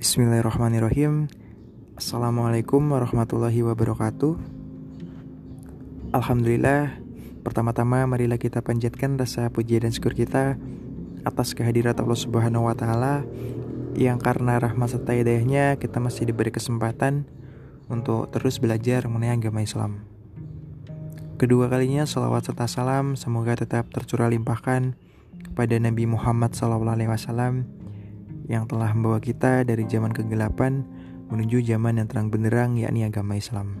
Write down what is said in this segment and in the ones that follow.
Bismillahirrahmanirrahim. Assalamualaikum warahmatullahi wabarakatuh. Alhamdulillah Pertama-tama marilah kita panjatkan rasa puji dan syukur kita Atas kehadirat Allah subhanahu wa ta'ala Yang karena rahmat serta hidayahnya Kita masih diberi kesempatan Untuk terus belajar mengenai agama Islam. Kedua kalinya salawat serta salam Semoga tetap tercurah limpahkan Kepada Nabi Muhammad SAW yang telah membawa kita dari zaman kegelapan menuju zaman yang terang benderang yakni agama Islam.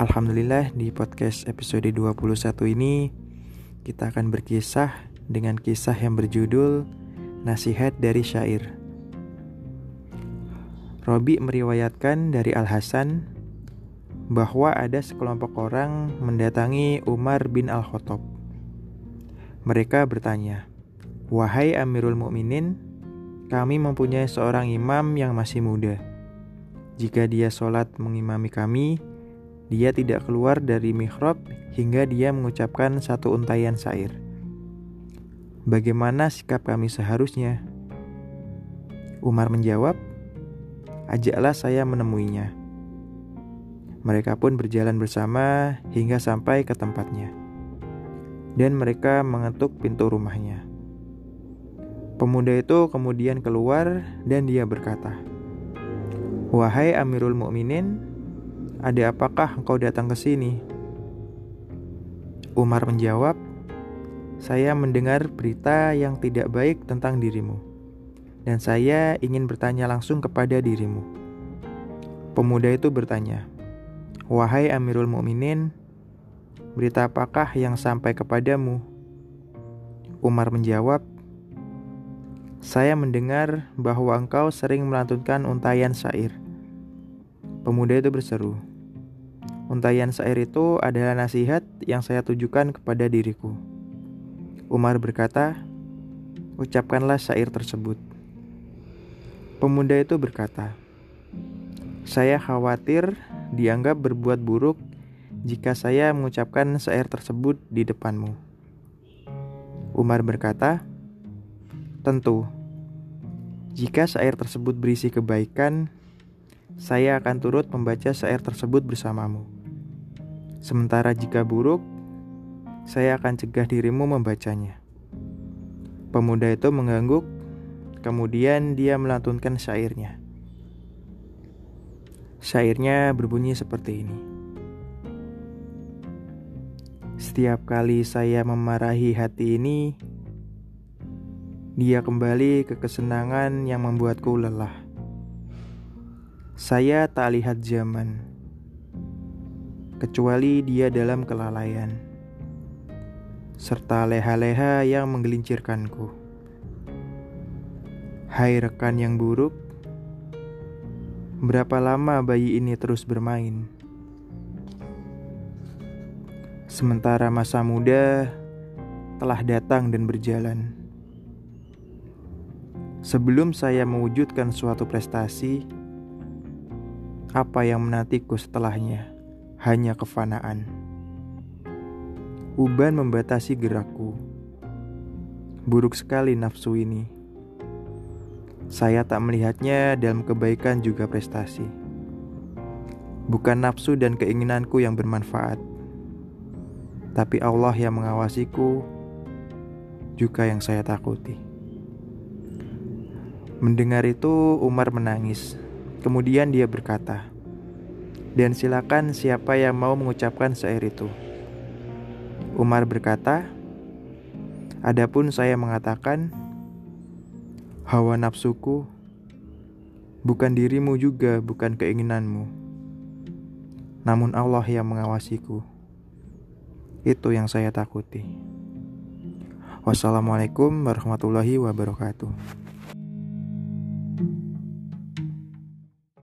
Alhamdulillah di podcast episode 21 ini kita akan berkisah dengan kisah yang berjudul Nasihat dari Syair. Robi meriwayatkan dari Al-Hasan bahwa ada sekelompok orang mendatangi Umar bin Al-Khattab. Mereka bertanya, "Wahai Amirul Mukminin, kami mempunyai seorang imam yang masih muda. Jika dia sholat mengimami kami, dia tidak keluar dari mihrab hingga dia mengucapkan satu untayan syair. Bagaimana sikap kami seharusnya? Umar menjawab, Ajaklah saya menemuinya. Mereka pun berjalan bersama hingga sampai ke tempatnya. Dan mereka mengetuk pintu rumahnya. Pemuda itu kemudian keluar dan dia berkata, "Wahai Amirul Mukminin, ada apakah engkau datang ke sini?" Umar menjawab, "Saya mendengar berita yang tidak baik tentang dirimu, dan saya ingin bertanya langsung kepada dirimu." Pemuda itu bertanya, "Wahai Amirul Mukminin, berita apakah yang sampai kepadamu?" Umar menjawab, saya mendengar bahwa engkau sering melantunkan untayan syair. Pemuda itu berseru, Untayan syair itu adalah nasihat yang saya tujukan kepada diriku. Umar berkata, Ucapkanlah syair tersebut. Pemuda itu berkata, Saya khawatir dianggap berbuat buruk jika saya mengucapkan syair tersebut di depanmu. Umar berkata, Tentu, jika syair tersebut berisi kebaikan, saya akan turut membaca syair tersebut bersamamu. Sementara jika buruk, saya akan cegah dirimu membacanya. Pemuda itu mengangguk, kemudian dia melantunkan syairnya. Syairnya berbunyi seperti ini. Setiap kali saya memarahi hati ini, dia kembali ke kesenangan yang membuatku lelah. Saya tak lihat zaman, kecuali dia dalam kelalaian, serta leha-leha yang menggelincirkanku. Hai rekan yang buruk, berapa lama bayi ini terus bermain? Sementara masa muda telah datang dan berjalan. Sebelum saya mewujudkan suatu prestasi, apa yang menantiku setelahnya hanya kefanaan. Uban membatasi gerakku. Buruk sekali nafsu ini. Saya tak melihatnya dalam kebaikan juga prestasi. Bukan nafsu dan keinginanku yang bermanfaat, tapi Allah yang mengawasiku, juga yang saya takuti. Mendengar itu, Umar menangis. Kemudian dia berkata, "Dan silakan siapa yang mau mengucapkan syair itu." Umar berkata, "Adapun saya mengatakan, hawa nafsuku bukan dirimu juga, bukan keinginanmu, namun Allah yang mengawasiku. Itu yang saya takuti." Wassalamualaikum warahmatullahi wabarakatuh.